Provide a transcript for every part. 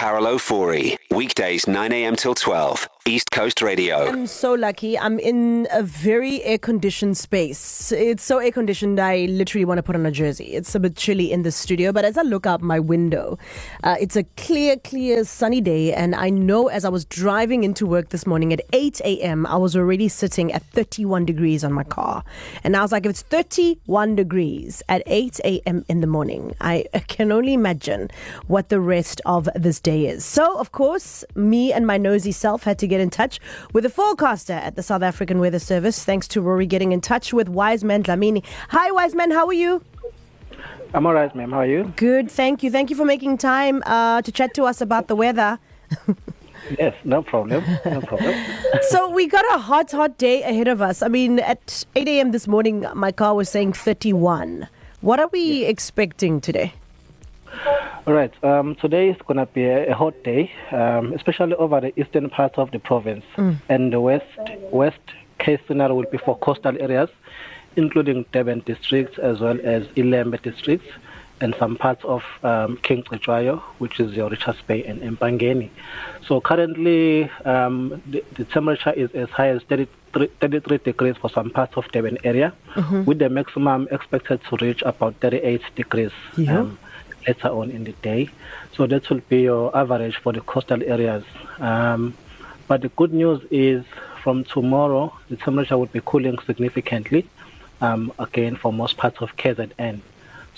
Carol Ofori. Weekdays 9 a.m. till 12. East Coast Radio. I'm so lucky. I'm in a very air conditioned space. It's so air conditioned, I literally want to put on a jersey. It's a bit chilly in the studio, but as I look out my window, uh, it's a clear, clear, sunny day. And I know as I was driving into work this morning at 8 a.m., I was already sitting at 31 degrees on my car. And I was like, if it's 31 degrees at 8 a.m. in the morning, I can only imagine what the rest of this day is. So, of course, me and my nosy self had to get in touch with a forecaster at the South African Weather Service. Thanks to Rory getting in touch with Wiseman Dlamini. Hi, Wiseman, how are you? I'm all right, ma'am. How are you? Good, thank you. Thank you for making time uh, to chat to us about the weather. yes, no problem. No problem. so we got a hot, hot day ahead of us. I mean, at 8 a.m. this morning, my car was saying 31. What are we yes. expecting today? All right. Um, today is going to be a, a hot day, um, especially over the eastern part of the province, mm. and the west west case scenario will be for coastal areas, including Durban districts as well as Ilembe districts, and some parts of um, King Cetshwayo, which is your Richards Bay and Empangeni. So currently, um, the, the, temperature is as high as 33, 33 degrees for some parts of Durban area, mm-hmm. with the maximum expected to reach about 38 degrees. Yeah. Later on in the day. So that will be your average for the coastal areas. Um, but the good news is from tomorrow, the temperature will be cooling significantly um, again for most parts of KZN.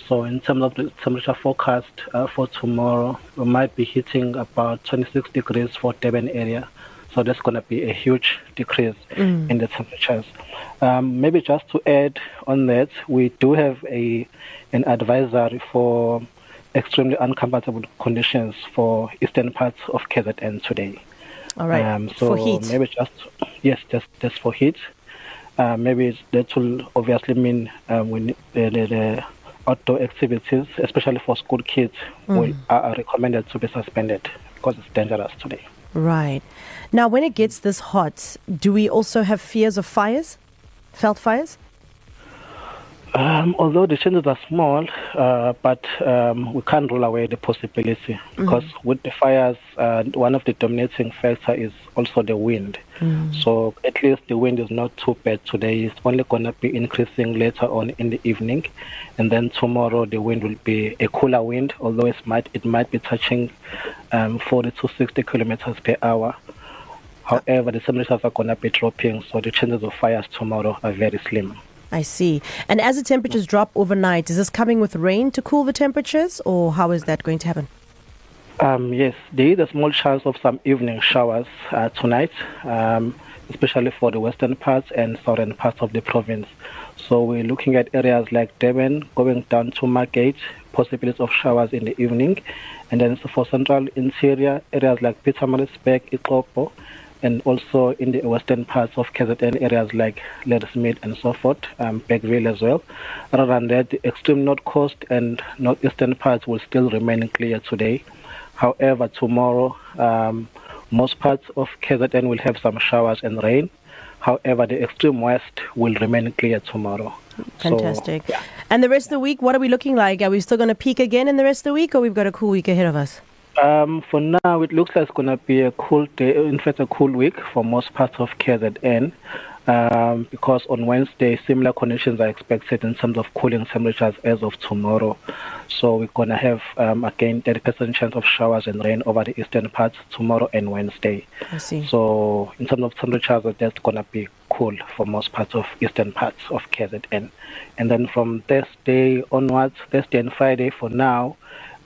So in terms of the temperature forecast uh, for tomorrow, we might be hitting about 26 degrees for Durban area. So that's going to be a huge decrease mm. in the temperatures. Um, maybe just to add on that, we do have a an advisory for extremely uncomfortable conditions for eastern parts of KZN today. All right. Um, so for heat. maybe just yes, just just for heat. Uh, maybe that will obviously mean um, we need the, the, the, outdoor activities, especially for school kids, mm. we are recommended to be suspended because it's dangerous today. Right. Now, when it gets this hot, do we also have fears of fires, veld fires? Um, although the changes are small, uh, but um, we can't rule away the possibility because mm-hmm. with the fires, uh, one of the dominating factor is also the wind. Mm. So at least the wind is not too bad today. It's only going to be increasing later on in the evening, and then tomorrow the wind will be a cooler wind, although it might it might be touching um, 40 to 60 kilometers per hour. However, the temperatures are going to be dropping, so the chances of fires tomorrow are very slim. I see. And as the temperatures drop overnight, is this coming with rain to cool the temperatures, or how is that going to happen? Um, yes, there is a small chance of some evening showers uh, tonight, um, especially for the western parts and southern parts of the province. So we're looking at areas like Durban, going down to Margate, possibilities of showers in the evening, and then for central interior areas like Pietermaritzburg, Ixopo, and also in the western parts of KZN areas like Ladysmith and so forth, um, Bergville as well. Other than that, the extreme north coast and northeastern parts will still remain clear today. However, tomorrow, um, most parts of KZN will have some showers and rain. However, the extreme west will remain clear tomorrow. Fantastic. So, yeah. And the rest of the week, what are we looking like? Are we still going to peak again in the rest of the week, or we've got a cool week ahead of us? Um, for now, it looks like it's going to be a cool day, in fact, a cool week for most parts of KZN. Um, because on Wednesday, similar conditions are expected in terms of cooling temperatures as of tomorrow. So we're going to have, um, again, 30% chance of showers and rain over the eastern parts tomorrow and Wednesday. I see. So in terms of temperatures, that's going to be cool for most parts of eastern parts of KZN. And then from Thursday onwards, Thursday and Friday for now,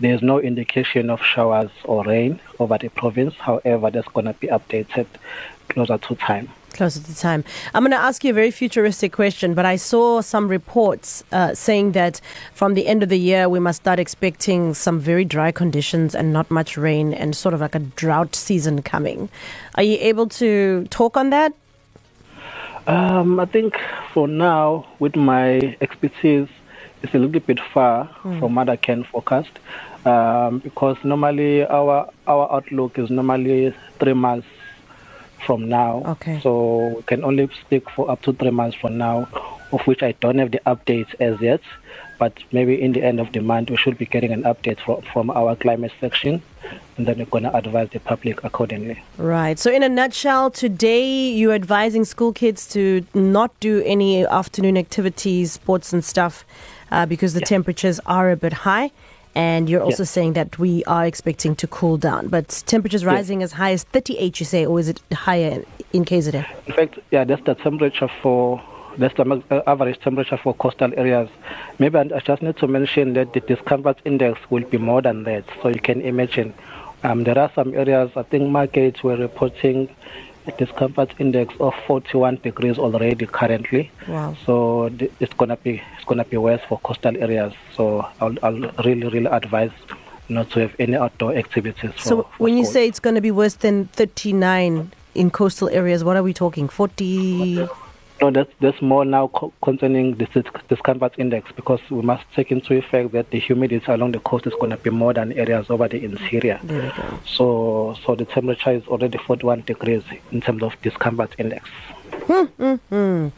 there's no indication of showers or rain over the province. However, that's going to be updated closer to time. Closer to time. I'm going to ask you a very futuristic question, but I saw some reports uh, saying that from the end of the year, we must start expecting some very dry conditions and not much rain and sort of like a drought season coming. Are you able to talk on that? Um, I think for now, with my expertise, it's a little bit far mm. from what I can forecast um, because normally our our outlook is normally three months from now. Okay. So we can only speak for up to three months from now, of which I don't have the updates as yet. but maybe in the end of the month we should be getting an update from, from our climate section and then we're going to advise the public accordingly. Right. So, in a nutshell, today you're advising school kids to not do any afternoon activities, sports, and stuff uh, because the yeah. temperatures are a bit high. And you're also yeah. saying that we are expecting to cool down. But temperatures rising yeah. as high as 38, you say, or is it higher in KZN? In fact, yeah, that's the temperature for that's the uh, average temperature for coastal areas. Maybe I just need to mention that the discomfort index will be more than that. So you can imagine um, there are some areas, I think markets were reporting discomfort index of 41 degrees already currently. Wow. So it's gonna be it's gonna be worse for coastal areas. So I'll, I'll really really advise not to have any outdoor activities. For, so for when you say it's going to be worse than 39 in coastal areas, what are we talking? 40. No, that's, that's more now co- concerning the discomfort index because we must take into effect that the humidity along the coast is going to be more than areas over the interior. So, so the temperature is already 41 degrees in terms of discomfort index. Mm-hmm.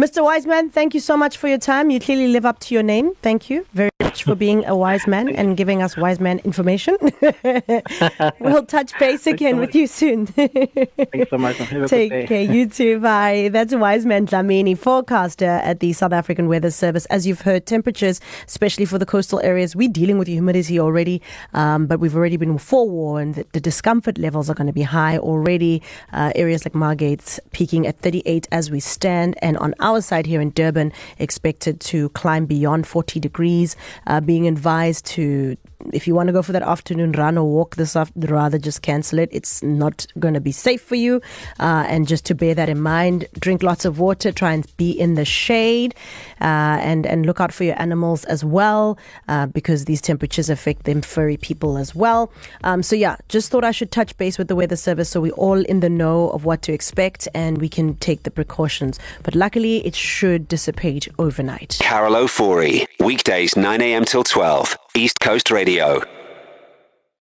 Mr. Wiseman, thank you so much for your time. You clearly live up to your name. Thank you very much for being a wise man and giving us wise man information. we'll touch base again so with you soon. Thanks so much. Take care. You too. Bye. That's Wiseman Dlamini, forecaster at the South African Weather Service. As you've heard, temperatures, especially for the coastal areas, we're dealing with the humidity already, um, but we've already been forewarned that the discomfort levels are going to be high already. Uh, areas like Margate peaking at 38 as we stand, and on our side here in Durban, expected to climb beyond 40 degrees, uh, being advised to if you want to go for that afternoon run or walk this afternoon, rather just cancel it. It's not going to be safe for you. Uh, and just to bear that in mind, drink lots of water, try and be in the shade, uh, and, and look out for your animals as well, uh, because these temperatures affect them furry people as well. Um, so, yeah, just thought I should touch base with the weather service so we're all in the know of what to expect and we can take the precautions. But luckily, it should dissipate overnight. Carol Ofori, weekdays 9 a.m. till 12, East Coast Radio.